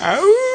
嗷